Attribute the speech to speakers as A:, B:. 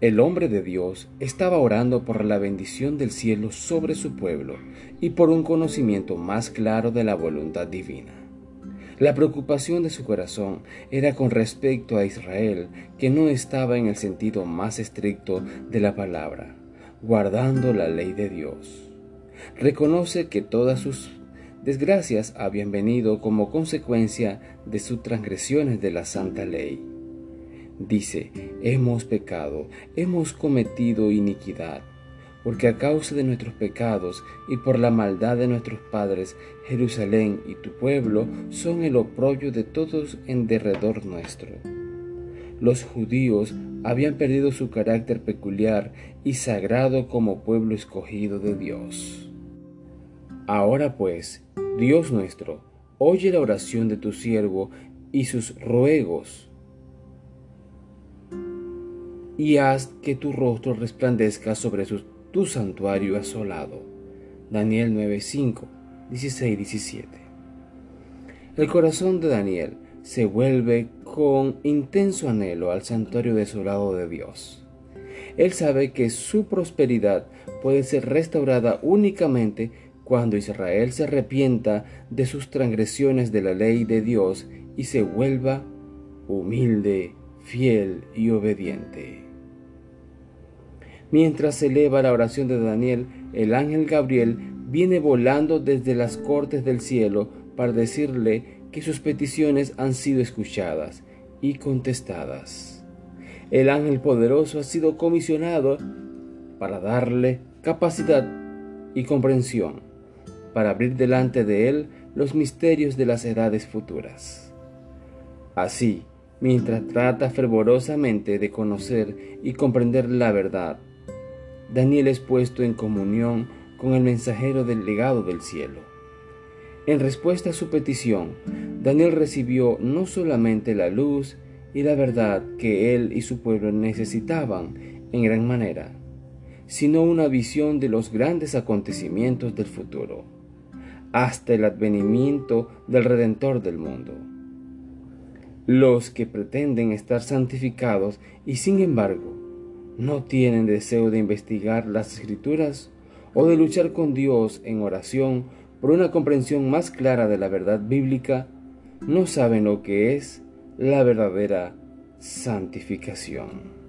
A: El hombre de Dios estaba orando por la bendición del cielo sobre su pueblo y por un conocimiento más claro de la voluntad divina. La preocupación de su corazón era con respecto a Israel, que no estaba en el sentido más estricto de la palabra, guardando la ley de Dios. Reconoce que todas sus desgracias habían venido como consecuencia de sus transgresiones de la santa ley dice, hemos pecado, hemos cometido iniquidad, porque a causa de nuestros pecados y por la maldad de nuestros padres, Jerusalén y tu pueblo son el oprobio de todos en derredor nuestro. Los judíos habían perdido su carácter peculiar y sagrado como pueblo escogido de Dios. Ahora pues, Dios nuestro, oye la oración de tu siervo y sus ruegos y haz que tu rostro resplandezca sobre tu santuario asolado. Daniel 9:5, 16, 17. El corazón de Daniel se vuelve con intenso anhelo al santuario desolado de Dios. Él sabe que su prosperidad puede ser restaurada únicamente cuando Israel se arrepienta de sus transgresiones de la ley de Dios y se vuelva humilde, fiel y obediente. Mientras se eleva la oración de Daniel, el ángel Gabriel viene volando desde las cortes del cielo para decirle que sus peticiones han sido escuchadas y contestadas. El ángel poderoso ha sido comisionado para darle capacidad y comprensión, para abrir delante de él los misterios de las edades futuras. Así, mientras trata fervorosamente de conocer y comprender la verdad, Daniel es puesto en comunión con el mensajero del legado del cielo. En respuesta a su petición, Daniel recibió no solamente la luz y la verdad que él y su pueblo necesitaban en gran manera, sino una visión de los grandes acontecimientos del futuro, hasta el advenimiento del Redentor del mundo. Los que pretenden estar santificados y sin embargo no tienen deseo de investigar las escrituras o de luchar con Dios en oración por una comprensión más clara de la verdad bíblica, no saben lo que es la verdadera santificación.